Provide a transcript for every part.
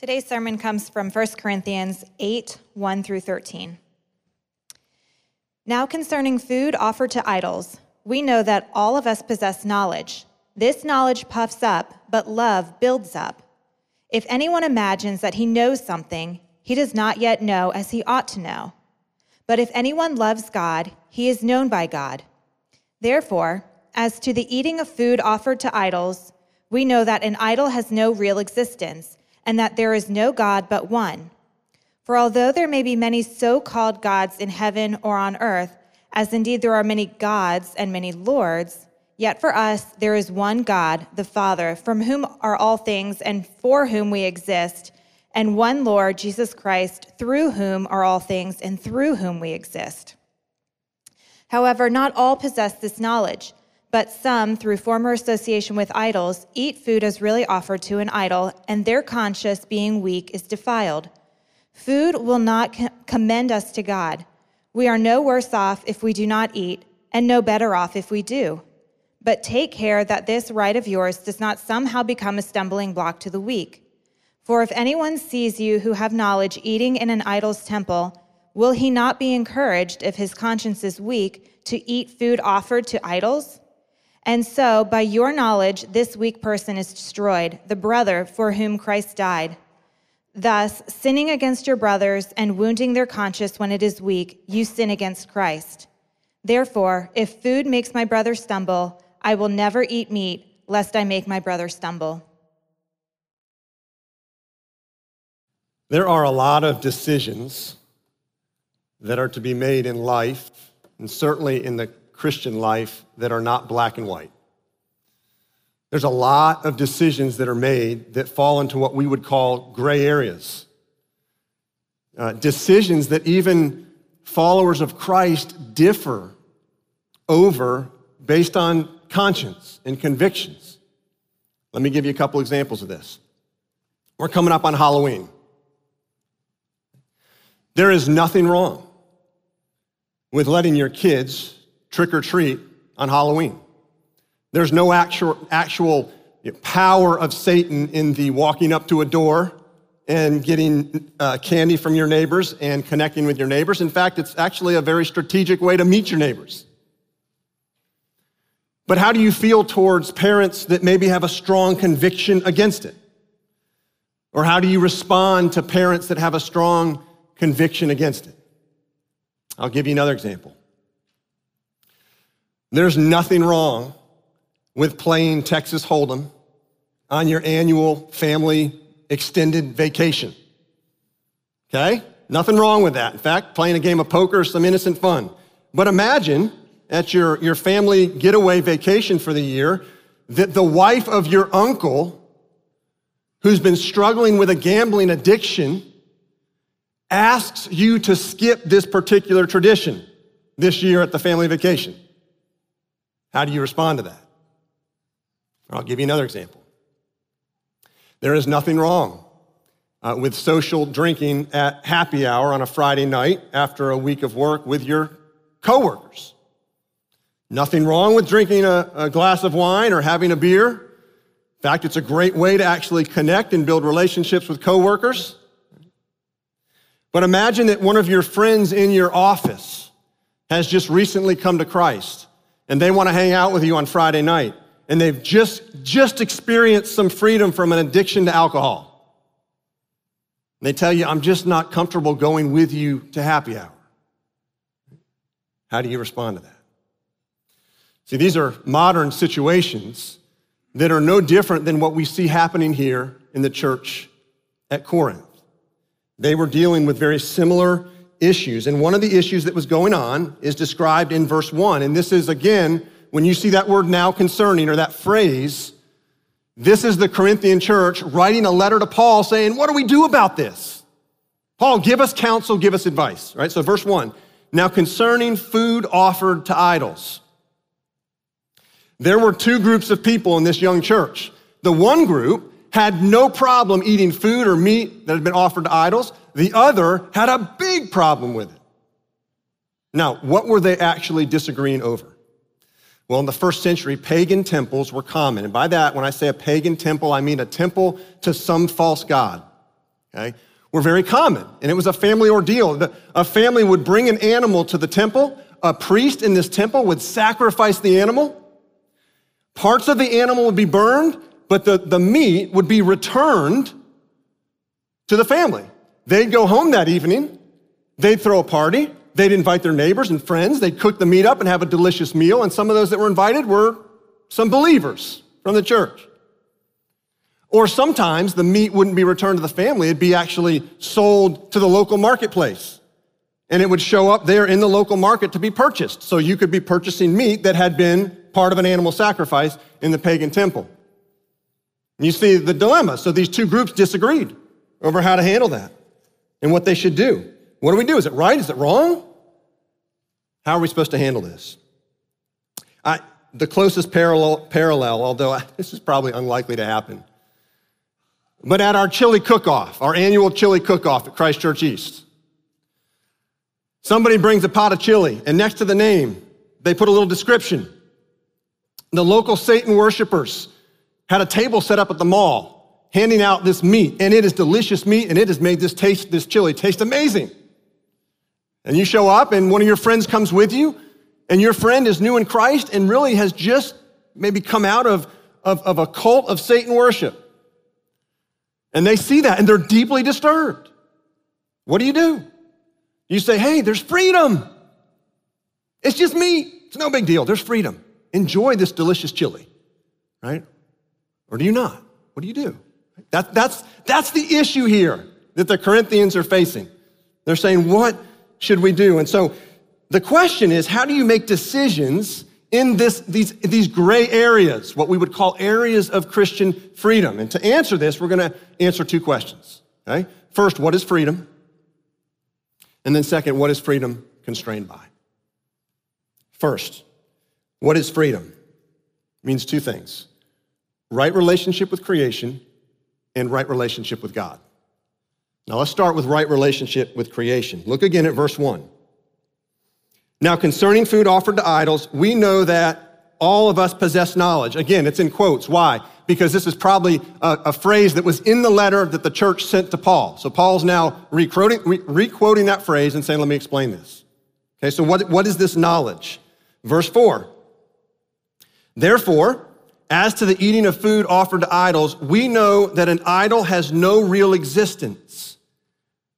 Today's sermon comes from 1 Corinthians 8 1 through 13. Now, concerning food offered to idols, we know that all of us possess knowledge. This knowledge puffs up, but love builds up. If anyone imagines that he knows something, he does not yet know as he ought to know. But if anyone loves God, he is known by God. Therefore, as to the eating of food offered to idols, we know that an idol has no real existence and that there is no God but one. For although there may be many so called gods in heaven or on earth, as indeed there are many gods and many lords, yet for us there is one God, the Father, from whom are all things and for whom we exist, and one Lord, Jesus Christ, through whom are all things and through whom we exist. However, not all possess this knowledge. But some, through former association with idols, eat food as really offered to an idol, and their conscience, being weak, is defiled. Food will not commend us to God. We are no worse off if we do not eat, and no better off if we do. But take care that this right of yours does not somehow become a stumbling block to the weak. For if anyone sees you who have knowledge eating in an idol's temple, will he not be encouraged, if his conscience is weak, to eat food offered to idols? And so, by your knowledge, this weak person is destroyed, the brother for whom Christ died. Thus, sinning against your brothers and wounding their conscience when it is weak, you sin against Christ. Therefore, if food makes my brother stumble, I will never eat meat, lest I make my brother stumble. There are a lot of decisions that are to be made in life, and certainly in the Christian life that are not black and white. There's a lot of decisions that are made that fall into what we would call gray areas. Uh, decisions that even followers of Christ differ over based on conscience and convictions. Let me give you a couple examples of this. We're coming up on Halloween. There is nothing wrong with letting your kids trick or treat on Halloween. There's no actual, actual power of Satan in the walking up to a door and getting uh, candy from your neighbors and connecting with your neighbors. In fact, it's actually a very strategic way to meet your neighbors. But how do you feel towards parents that maybe have a strong conviction against it? Or how do you respond to parents that have a strong conviction against it? I'll give you another example. There's nothing wrong with playing Texas Hold'em on your annual family extended vacation. Okay? Nothing wrong with that. In fact, playing a game of poker is some innocent fun. But imagine at your, your family getaway vacation for the year that the wife of your uncle, who's been struggling with a gambling addiction, asks you to skip this particular tradition this year at the family vacation. How do you respond to that? I'll give you another example. There is nothing wrong uh, with social drinking at happy hour on a Friday night after a week of work with your coworkers. Nothing wrong with drinking a, a glass of wine or having a beer. In fact, it's a great way to actually connect and build relationships with coworkers. But imagine that one of your friends in your office has just recently come to Christ and they want to hang out with you on Friday night and they've just, just experienced some freedom from an addiction to alcohol. And they tell you, I'm just not comfortable going with you to happy hour. How do you respond to that? See, these are modern situations that are no different than what we see happening here in the church at Corinth. They were dealing with very similar issues. And one of the issues that was going on is described in verse one. And this is again, when you see that word now concerning or that phrase, this is the Corinthian church writing a letter to Paul saying, What do we do about this? Paul, give us counsel, give us advice, right? So, verse one now concerning food offered to idols. There were two groups of people in this young church. The one group had no problem eating food or meat that had been offered to idols. The other had a big problem with it. Now, what were they actually disagreeing over? Well, in the first century, pagan temples were common. And by that, when I say a pagan temple, I mean a temple to some false god. okay, were very common. And it was a family ordeal. A family would bring an animal to the temple. A priest in this temple would sacrifice the animal. Parts of the animal would be burned, but the, the meat would be returned to the family. They'd go home that evening. They'd throw a party. They'd invite their neighbors and friends. They'd cook the meat up and have a delicious meal. And some of those that were invited were some believers from the church. Or sometimes the meat wouldn't be returned to the family, it'd be actually sold to the local marketplace. And it would show up there in the local market to be purchased. So you could be purchasing meat that had been part of an animal sacrifice in the pagan temple. And you see the dilemma. So these two groups disagreed over how to handle that and what they should do. What do we do? Is it right? Is it wrong? How are we supposed to handle this? I, the closest parallel, parallel, although this is probably unlikely to happen, but at our chili cook-off, our annual chili cook-off at Christ Church East, somebody brings a pot of chili, and next to the name, they put a little description. The local Satan worshipers had a table set up at the mall, handing out this meat, and it is delicious meat, and it has made this taste, this chili taste amazing. And you show up, and one of your friends comes with you, and your friend is new in Christ and really has just maybe come out of, of, of a cult of Satan worship. And they see that and they're deeply disturbed. What do you do? You say, hey, there's freedom. It's just me. It's no big deal. There's freedom. Enjoy this delicious chili, right? Or do you not? What do you do? That, that's, that's the issue here that the Corinthians are facing. They're saying, what should we do? And so the question is, how do you make decisions in this, these, these gray areas, what we would call areas of Christian freedom? And to answer this, we're going to answer two questions. Okay? First, what is freedom? And then second, what is freedom constrained by? First, what is freedom? It means two things right relationship with creation and right relationship with God. Now let's start with right relationship with creation. Look again at verse 1. Now, concerning food offered to idols, we know that all of us possess knowledge. Again, it's in quotes. Why? Because this is probably a, a phrase that was in the letter that the church sent to Paul. So Paul's now re-quoting, re-quoting that phrase and saying, let me explain this. Okay, so what, what is this knowledge? Verse 4. Therefore, as to the eating of food offered to idols, we know that an idol has no real existence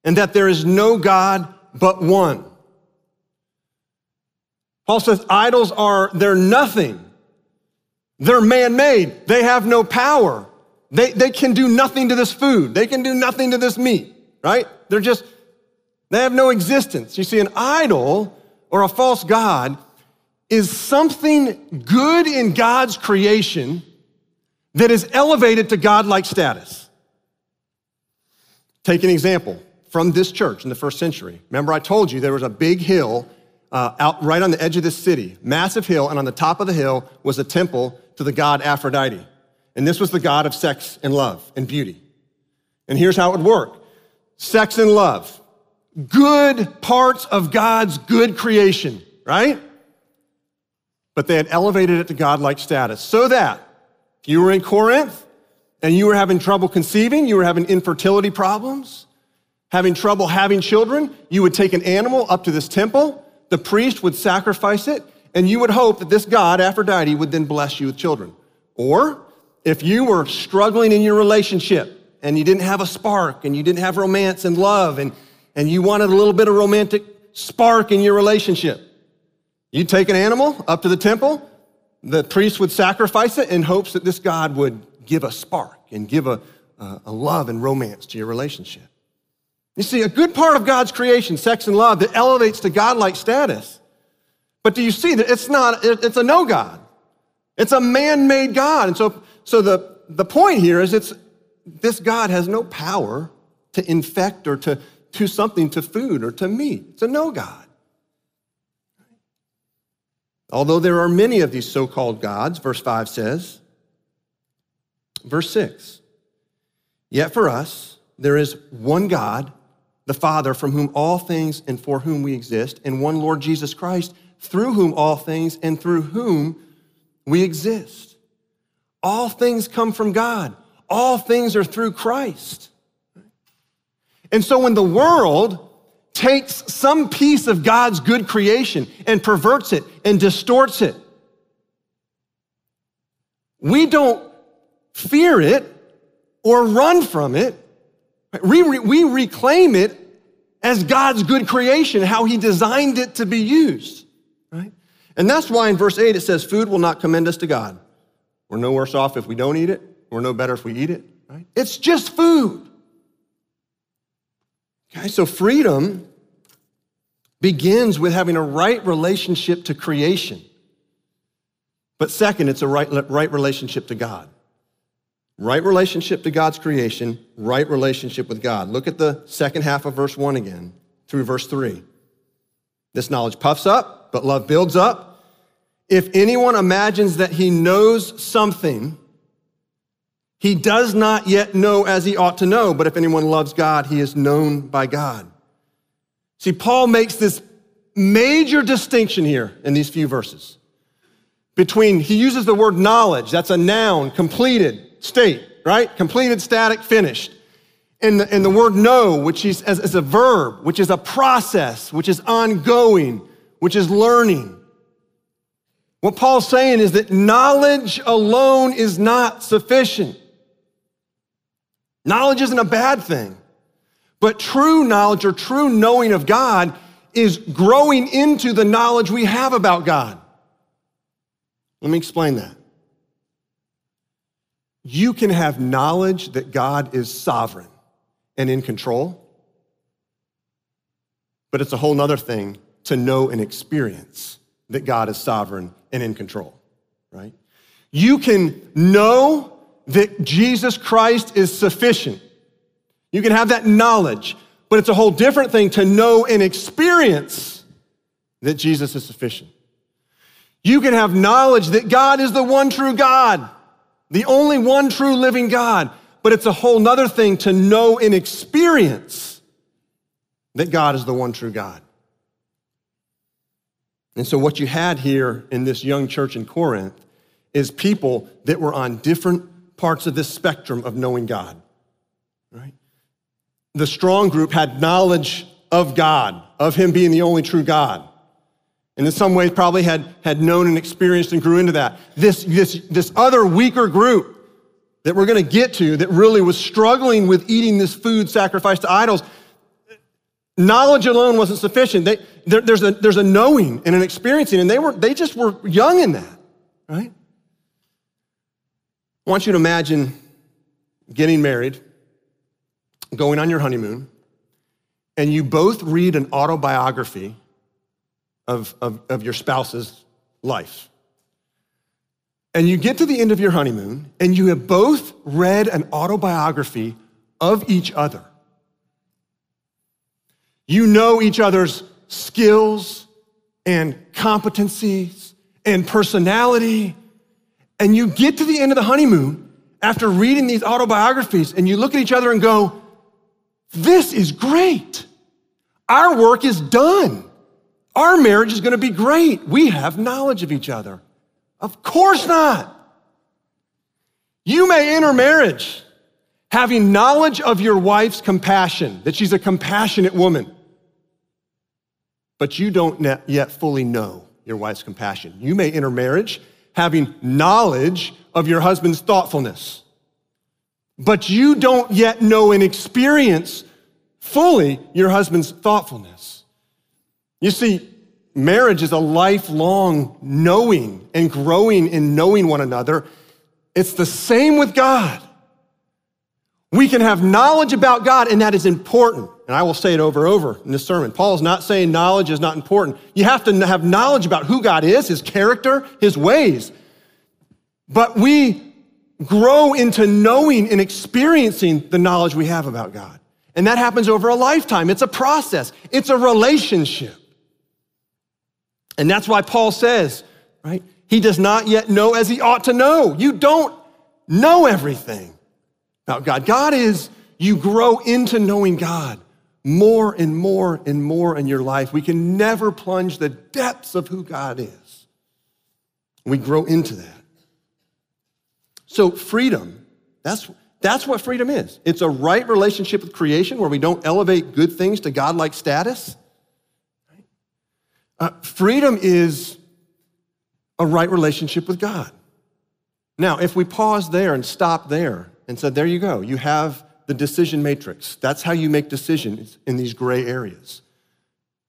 and that there is no God but one. Paul says idols are, they're nothing. They're man made. They have no power. They, they can do nothing to this food. They can do nothing to this meat, right? They're just, they have no existence. You see, an idol or a false God is something good in God's creation that is elevated to godlike status. Take an example from this church in the first century. Remember, I told you there was a big hill uh, out right on the edge of this city, massive hill, and on the top of the hill was a temple to the god Aphrodite. And this was the god of sex and love and beauty. And here's how it would work sex and love, good parts of God's good creation, right? But they had elevated it to godlike status so that if you were in Corinth and you were having trouble conceiving, you were having infertility problems, having trouble having children, you would take an animal up to this temple the priest would sacrifice it, and you would hope that this God, Aphrodite, would then bless you with children. Or if you were struggling in your relationship and you didn't have a spark and you didn't have romance and love and, and you wanted a little bit of romantic spark in your relationship, you'd take an animal up to the temple, the priest would sacrifice it in hopes that this God would give a spark and give a, a love and romance to your relationship. You see, a good part of God's creation, sex and love, that elevates to godlike status. But do you see that it's not, it's a no God. It's a man-made God. And so, so the, the point here is it's, this God has no power to infect or to do something to food or to meat. It's a no God. Although there are many of these so-called gods, verse 5 says, verse 6, yet for us there is one God, the Father, from whom all things and for whom we exist, and one Lord Jesus Christ, through whom all things and through whom we exist. All things come from God. All things are through Christ. And so when the world takes some piece of God's good creation and perverts it and distorts it, we don't fear it or run from it. We, we reclaim it as God's good creation, how He designed it to be used, right? And that's why in verse 8 it says, Food will not commend us to God. We're no worse off if we don't eat it, we're no better if we eat it, right? It's just food. Okay, so freedom begins with having a right relationship to creation. But second, it's a right, right relationship to God. Right relationship to God's creation, right relationship with God. Look at the second half of verse 1 again through verse 3. This knowledge puffs up, but love builds up. If anyone imagines that he knows something, he does not yet know as he ought to know, but if anyone loves God, he is known by God. See, Paul makes this major distinction here in these few verses between, he uses the word knowledge, that's a noun, completed state, right? Completed, static, finished. And the, and the word know, which is as, as a verb, which is a process, which is ongoing, which is learning. What Paul's saying is that knowledge alone is not sufficient. Knowledge isn't a bad thing, but true knowledge or true knowing of God is growing into the knowledge we have about God. Let me explain that. You can have knowledge that God is sovereign and in control, but it's a whole other thing to know and experience that God is sovereign and in control, right? You can know that Jesus Christ is sufficient. You can have that knowledge, but it's a whole different thing to know and experience that Jesus is sufficient. You can have knowledge that God is the one true God the only one true living God. But it's a whole nother thing to know and experience that God is the one true God. And so, what you had here in this young church in Corinth is people that were on different parts of this spectrum of knowing God, right? The strong group had knowledge of God, of Him being the only true God and in some ways probably had, had known and experienced and grew into that. This, this, this other weaker group that we're going to get to that really was struggling with eating this food sacrificed to idols, knowledge alone wasn't sufficient. They, there, there's, a, there's a knowing and an experiencing, and they, were, they just were young in that, right? I want you to imagine getting married, going on your honeymoon, and you both read an autobiography of, of, of your spouse's life. And you get to the end of your honeymoon, and you have both read an autobiography of each other. You know each other's skills and competencies and personality. And you get to the end of the honeymoon after reading these autobiographies, and you look at each other and go, This is great. Our work is done. Our marriage is going to be great. We have knowledge of each other. Of course not. You may enter marriage having knowledge of your wife's compassion, that she's a compassionate woman, but you don't yet fully know your wife's compassion. You may enter marriage having knowledge of your husband's thoughtfulness, but you don't yet know and experience fully your husband's thoughtfulness. You see, marriage is a lifelong knowing and growing in knowing one another. It's the same with God. We can have knowledge about God, and that is important. And I will say it over and over in this sermon. Paul is not saying knowledge is not important. You have to have knowledge about who God is, his character, his ways. But we grow into knowing and experiencing the knowledge we have about God. And that happens over a lifetime. It's a process, it's a relationship. And that's why Paul says, right? He does not yet know as he ought to know. You don't know everything about God. God is, you grow into knowing God more and more and more in your life. We can never plunge the depths of who God is. We grow into that. So, freedom, that's, That's what freedom is. It's a right relationship with creation where we don't elevate good things to godlike status. Uh, freedom is a right relationship with God. Now, if we pause there and stop there and said, there you go, you have the decision matrix. That's how you make decisions in these gray areas.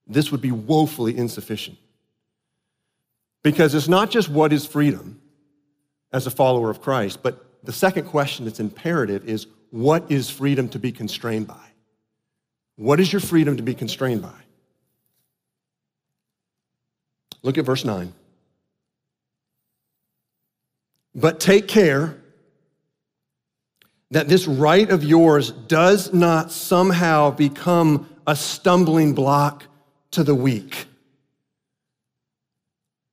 This would be woefully insufficient. Because it's not just what is freedom as a follower of Christ, but the second question that's imperative is what is freedom to be constrained by? What is your freedom to be constrained by? Look at verse 9. But take care that this right of yours does not somehow become a stumbling block to the weak.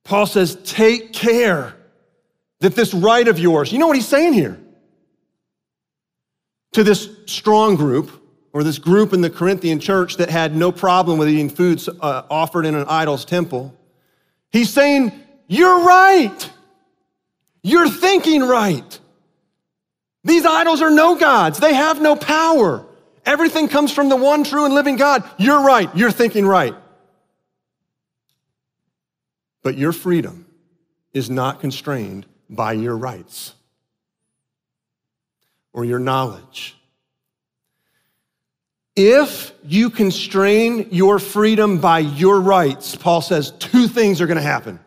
Paul says, Take care that this right of yours, you know what he's saying here? To this strong group, or this group in the Corinthian church that had no problem with eating foods uh, offered in an idol's temple, he's saying, You're right. You're thinking right. These idols are no gods, they have no power. Everything comes from the one true and living God. You're right. You're thinking right. But your freedom is not constrained by your rights or your knowledge. If you constrain your freedom by your rights, Paul says two things are going to happen.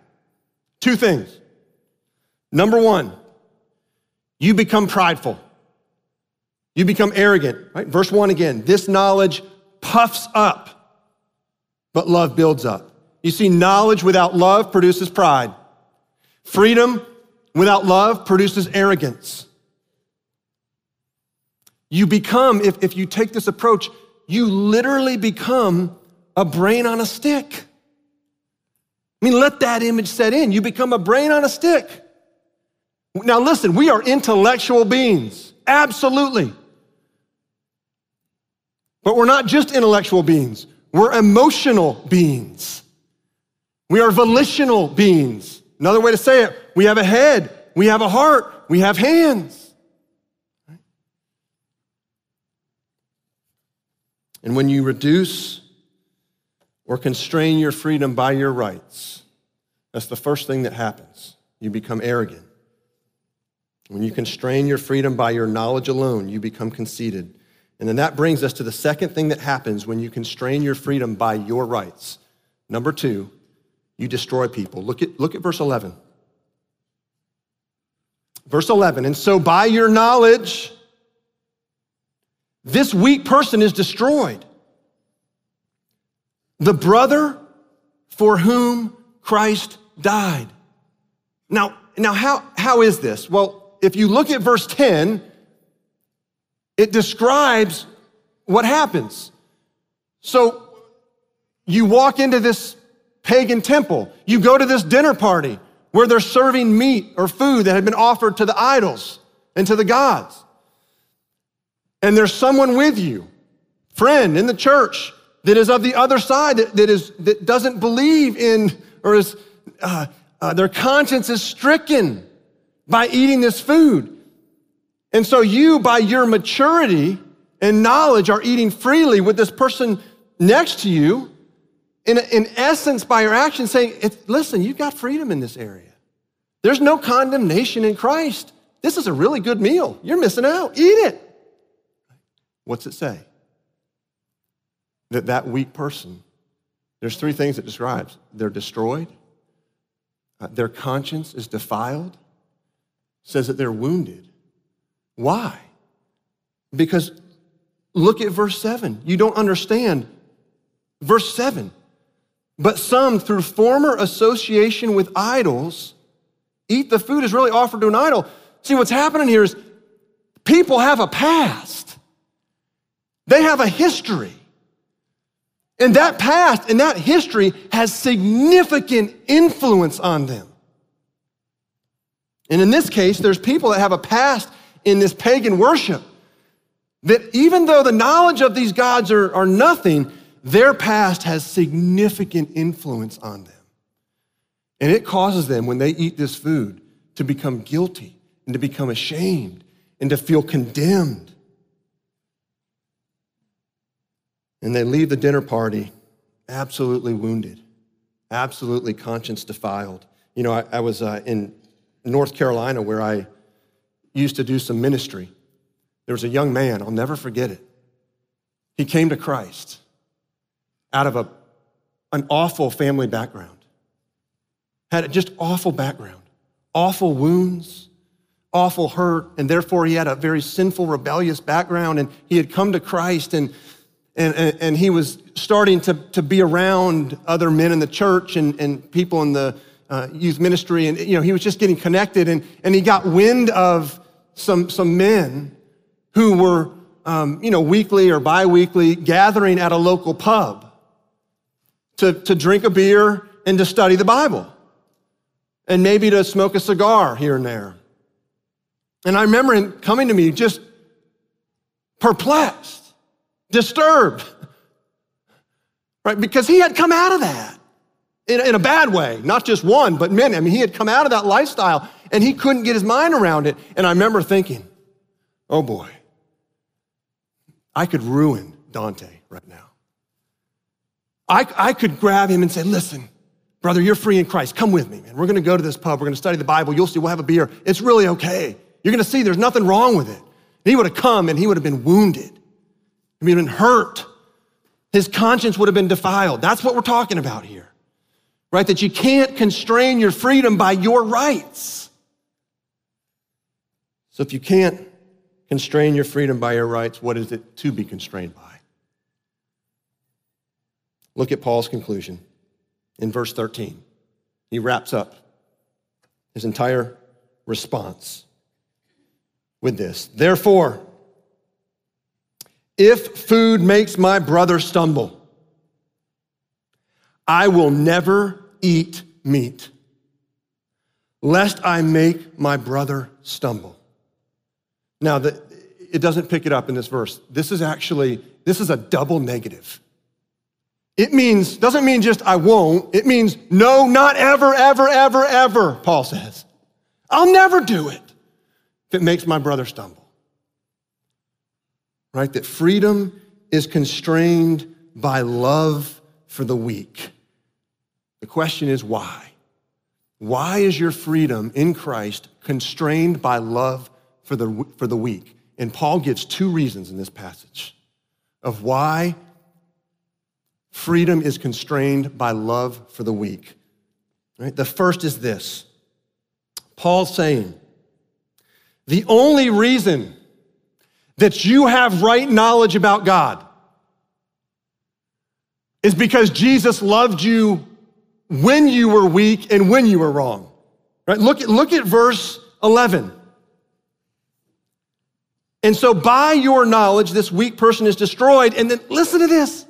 Two things. Number one, you become prideful. You become arrogant, right? Verse one again. This knowledge puffs up, but love builds up. You see, knowledge without love produces pride. Freedom without love produces arrogance. You become, if, if you take this approach, you literally become a brain on a stick. I mean, let that image set in. You become a brain on a stick. Now, listen, we are intellectual beings, absolutely. But we're not just intellectual beings, we're emotional beings. We are volitional beings. Another way to say it, we have a head, we have a heart, we have hands. And when you reduce or constrain your freedom by your rights, that's the first thing that happens. You become arrogant. When you constrain your freedom by your knowledge alone, you become conceited. And then that brings us to the second thing that happens when you constrain your freedom by your rights. Number two, you destroy people. Look at, look at verse 11. Verse 11, and so by your knowledge, this weak person is destroyed. The brother for whom Christ died. Now, now how, how is this? Well, if you look at verse 10, it describes what happens. So you walk into this pagan temple, you go to this dinner party where they're serving meat or food that had been offered to the idols and to the gods. And there's someone with you, friend in the church, that is of the other side, that, that, is, that doesn't believe in, or is, uh, uh, their conscience is stricken by eating this food. And so you, by your maturity and knowledge, are eating freely with this person next to you. In, in essence, by your action, saying, listen, you've got freedom in this area. There's no condemnation in Christ. This is a really good meal. You're missing out. Eat it. What's it say? That that weak person, there's three things it describes. They're destroyed, uh, their conscience is defiled, says that they're wounded. Why? Because look at verse 7. You don't understand. Verse 7. But some, through former association with idols, eat the food is really offered to an idol. See, what's happening here is people have a past, they have a history. And that past and that history has significant influence on them. And in this case, there's people that have a past in this pagan worship that even though the knowledge of these gods are, are nothing, their past has significant influence on them. And it causes them, when they eat this food, to become guilty and to become ashamed and to feel condemned. And they leave the dinner party absolutely wounded, absolutely conscience defiled. You know, I, I was uh, in North Carolina where I used to do some ministry. There was a young man, I'll never forget it. He came to Christ out of a, an awful family background, had just awful background, awful wounds, awful hurt, and therefore he had a very sinful, rebellious background, and he had come to Christ and and, and, and he was starting to, to be around other men in the church and, and people in the uh, youth ministry, and you know, he was just getting connected, and, and he got wind of some, some men who were um, you know, weekly or bi-weekly gathering at a local pub to, to drink a beer and to study the Bible and maybe to smoke a cigar here and there. And I remember him coming to me just perplexed, disturbed, right? Because he had come out of that in, in a bad way, not just one, but many. I mean, he had come out of that lifestyle and he couldn't get his mind around it. And I remember thinking, oh boy, I could ruin Dante right now. I, I could grab him and say, listen, brother, you're free in Christ. Come with me, man. We're going to go to this pub. We're going to study the Bible. You'll see. We'll have a beer. It's really okay. You're going to see there's nothing wrong with it. And he would have come and he would have been wounded. He would have been hurt. His conscience would have been defiled. That's what we're talking about here, right? That you can't constrain your freedom by your rights. So if you can't constrain your freedom by your rights, what is it to be constrained by? Look at Paul's conclusion in verse 13. He wraps up his entire response with this Therefore, if food makes my brother stumble, I will never eat meat, lest I make my brother stumble. Now, the, it doesn't pick it up in this verse. This is actually, this is a double negative. It means, doesn't mean just I won't. It means no, not ever, ever, ever, ever, Paul says. I'll never do it if it makes my brother stumble. Right? That freedom is constrained by love for the weak. The question is why? Why is your freedom in Christ constrained by love for the, for the weak? And Paul gives two reasons in this passage of why Freedom is constrained by love for the weak. Right? The first is this Paul's saying, the only reason that you have right knowledge about God is because Jesus loved you when you were weak and when you were wrong. Right? Look at, look at verse 11. And so by your knowledge, this weak person is destroyed. And then listen to this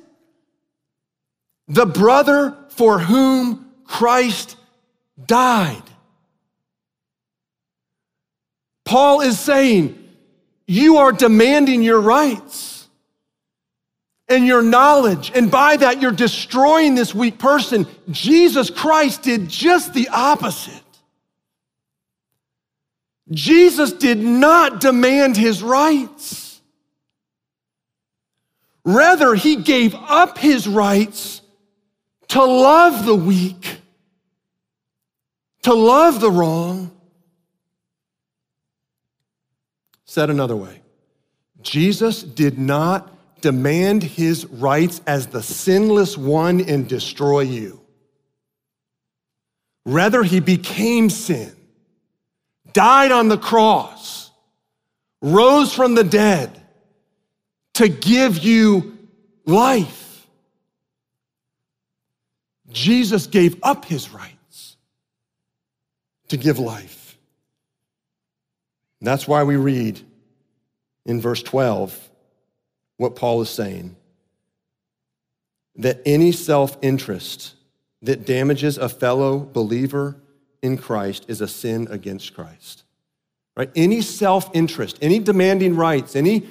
the brother for whom Christ died. Paul is saying, you are demanding your rights and your knowledge, and by that, you're destroying this weak person. Jesus Christ did just the opposite. Jesus did not demand his rights. Rather, he gave up his rights to love the weak, to love the wrong. Said another way, Jesus did not demand his rights as the sinless one and destroy you. Rather, he became sin, died on the cross, rose from the dead to give you life. Jesus gave up his rights to give life. That's why we read in verse 12 what Paul is saying that any self interest that damages a fellow believer in Christ is a sin against Christ. Right? Any self interest, any demanding rights, any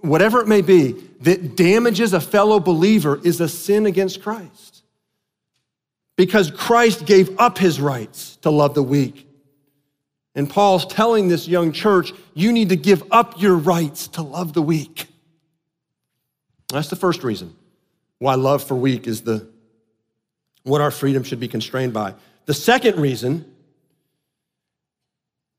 whatever it may be that damages a fellow believer is a sin against Christ because Christ gave up his rights to love the weak. And Paul's telling this young church, you need to give up your rights to love the weak. That's the first reason why love for weak is the what our freedom should be constrained by. The second reason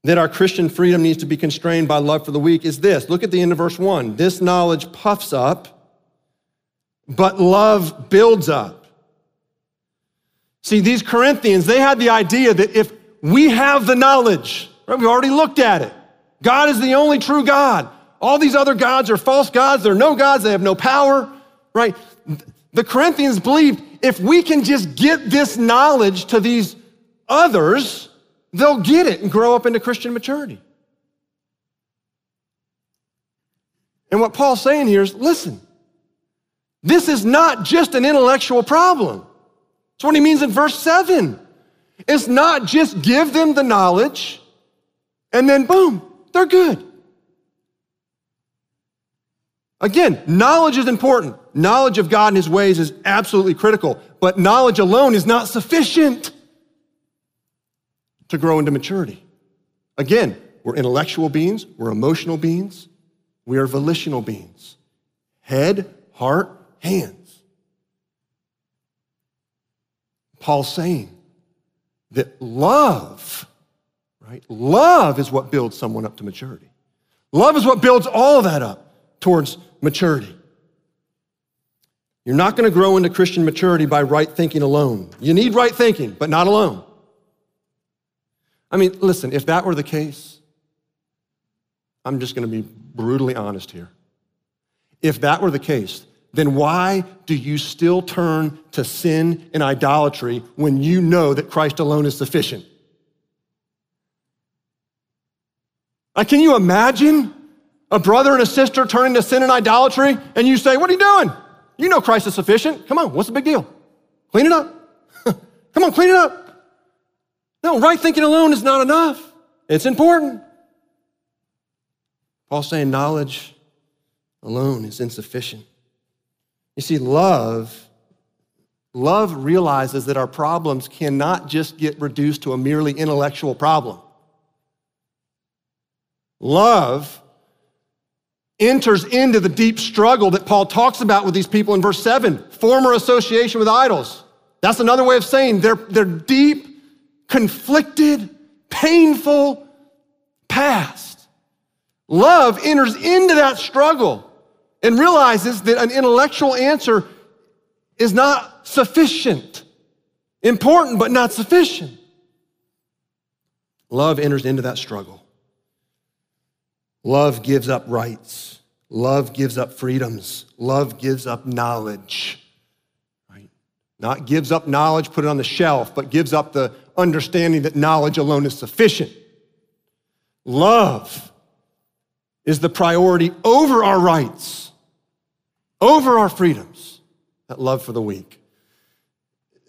that our Christian freedom needs to be constrained by love for the weak is this. Look at the end of verse 1. This knowledge puffs up, but love builds up. See, these Corinthians, they had the idea that if we have the knowledge, right, we've already looked at it. God is the only true God. All these other gods are false gods. They're no gods. They have no power, right? The Corinthians believed if we can just get this knowledge to these others, they'll get it and grow up into Christian maturity. And what Paul's saying here is listen, this is not just an intellectual problem. That's what he means in verse 7. It's not just give them the knowledge and then boom, they're good. Again, knowledge is important. Knowledge of God and his ways is absolutely critical, but knowledge alone is not sufficient to grow into maturity. Again, we're intellectual beings, we're emotional beings, we are volitional beings. Head, heart, hands. Paul's saying that love, right? Love is what builds someone up to maturity. Love is what builds all that up towards maturity. You're not going to grow into Christian maturity by right thinking alone. You need right thinking, but not alone. I mean, listen, if that were the case, I'm just going to be brutally honest here. If that were the case, then why do you still turn to sin and idolatry when you know that Christ alone is sufficient? Like, can you imagine a brother and a sister turning to sin and idolatry and you say, What are you doing? You know Christ is sufficient. Come on, what's the big deal? Clean it up. Come on, clean it up. No, right thinking alone is not enough. It's important. Paul's saying knowledge alone is insufficient. You see, love, love realizes that our problems cannot just get reduced to a merely intellectual problem. Love enters into the deep struggle that Paul talks about with these people in verse 7 former association with idols. That's another way of saying they're, they're deep conflicted, painful past. Love enters into that struggle and realizes that an intellectual answer is not sufficient. Important, but not sufficient. Love enters into that struggle. Love gives up rights. Love gives up freedoms. Love gives up knowledge. Right? Not gives up knowledge, put it on the shelf, but gives up the understanding that knowledge alone is sufficient. Love is the priority over our rights, over our freedoms, that love for the weak.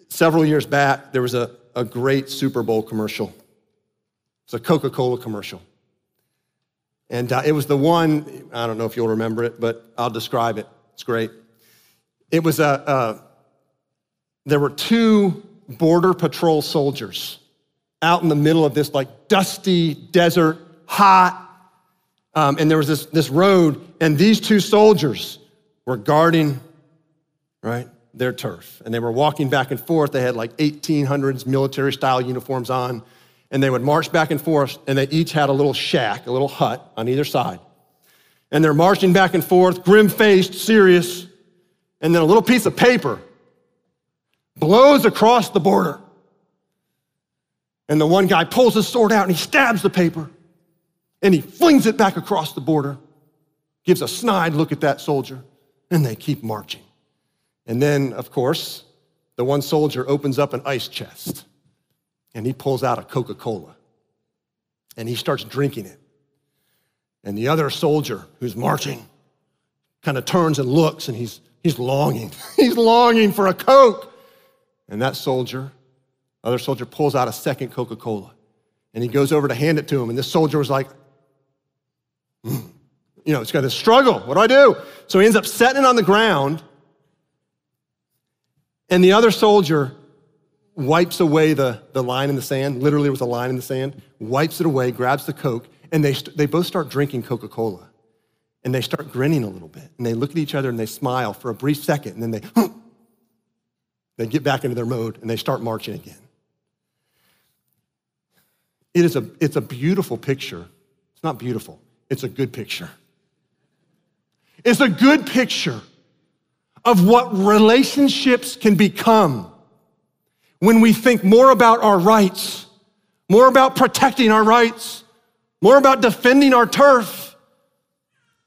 Several years back, there was a, a great Super Bowl commercial. It's a Coca Cola commercial. And uh, it was the one, I don't know if you'll remember it, but I'll describe it. It's great. It was a, there were two border patrol soldiers out in the middle of this like dusty desert, hot. Um, and there was this, this road, and these two soldiers were guarding, right, their turf. And they were walking back and forth. They had like 1800s military style uniforms on. And they would march back and forth, and they each had a little shack, a little hut on either side. And they're marching back and forth, grim faced, serious. And then a little piece of paper blows across the border. And the one guy pulls his sword out and he stabs the paper and he flings it back across the border, gives a snide look at that soldier, and they keep marching. And then, of course, the one soldier opens up an ice chest and he pulls out a Coca Cola and he starts drinking it. And the other soldier who's marching kind of turns and looks and he's, he's longing. he's longing for a Coke. And that soldier, other soldier, pulls out a second Coca Cola and he goes over to hand it to him. And this soldier was like, mm. you know, it's got this struggle. What do I do? So he ends up setting it on the ground. And the other soldier wipes away the, the line in the sand, literally with a line in the sand, wipes it away, grabs the Coke, and they, they both start drinking Coca Cola. And they start grinning a little bit. And they look at each other and they smile for a brief second. And then they, they get back into their mode and they start marching again. It is a, it's a beautiful picture. It's not beautiful, it's a good picture. It's a good picture of what relationships can become when we think more about our rights, more about protecting our rights, more about defending our turf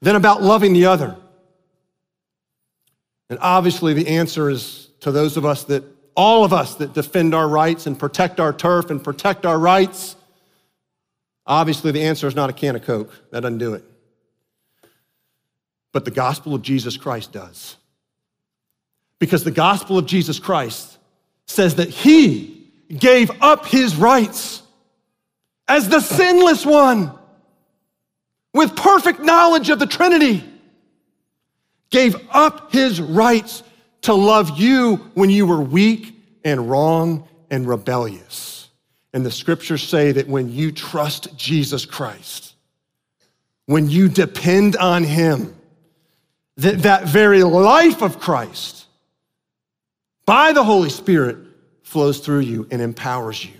than about loving the other. And obviously, the answer is to those of us that, all of us that defend our rights and protect our turf and protect our rights. Obviously, the answer is not a can of Coke. That doesn't do it. But the gospel of Jesus Christ does. Because the gospel of Jesus Christ says that he gave up his rights as the sinless one with perfect knowledge of the Trinity, gave up his rights to love you when you were weak and wrong and rebellious. And the scriptures say that when you trust Jesus Christ, when you depend on him, that that very life of Christ by the Holy Spirit flows through you and empowers you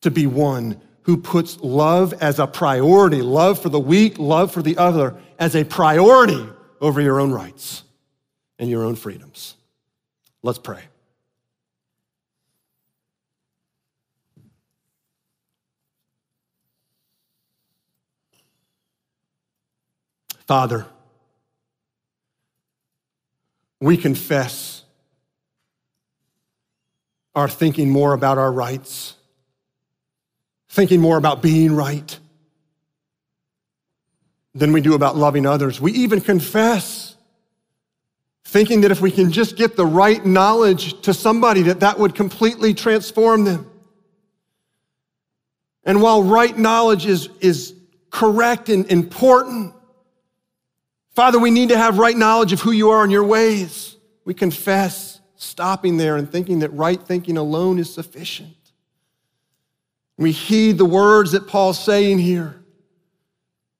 to be one who puts love as a priority, love for the weak, love for the other as a priority over your own rights and your own freedoms. Let's pray. Father, we confess our thinking more about our rights, thinking more about being right than we do about loving others. We even confess thinking that if we can just get the right knowledge to somebody that that would completely transform them. And while right knowledge is, is correct and important, Father, we need to have right knowledge of who you are and your ways. We confess, stopping there and thinking that right thinking alone is sufficient. We heed the words that Paul's saying here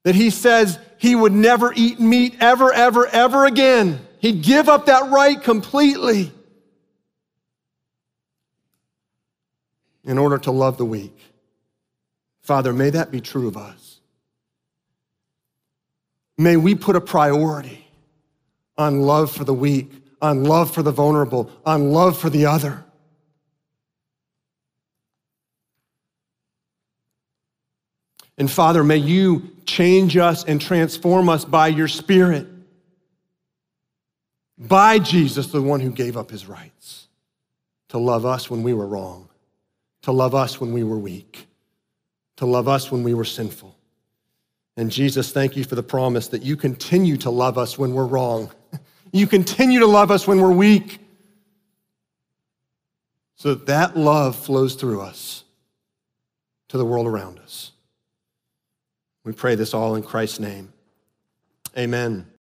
that he says he would never eat meat ever, ever, ever again. He'd give up that right completely in order to love the weak. Father, may that be true of us. May we put a priority on love for the weak, on love for the vulnerable, on love for the other. And Father, may you change us and transform us by your Spirit, by Jesus, the one who gave up his rights, to love us when we were wrong, to love us when we were weak, to love us when we were sinful. And Jesus, thank you for the promise that you continue to love us when we're wrong. You continue to love us when we're weak. So that, that love flows through us to the world around us. We pray this all in Christ's name. Amen.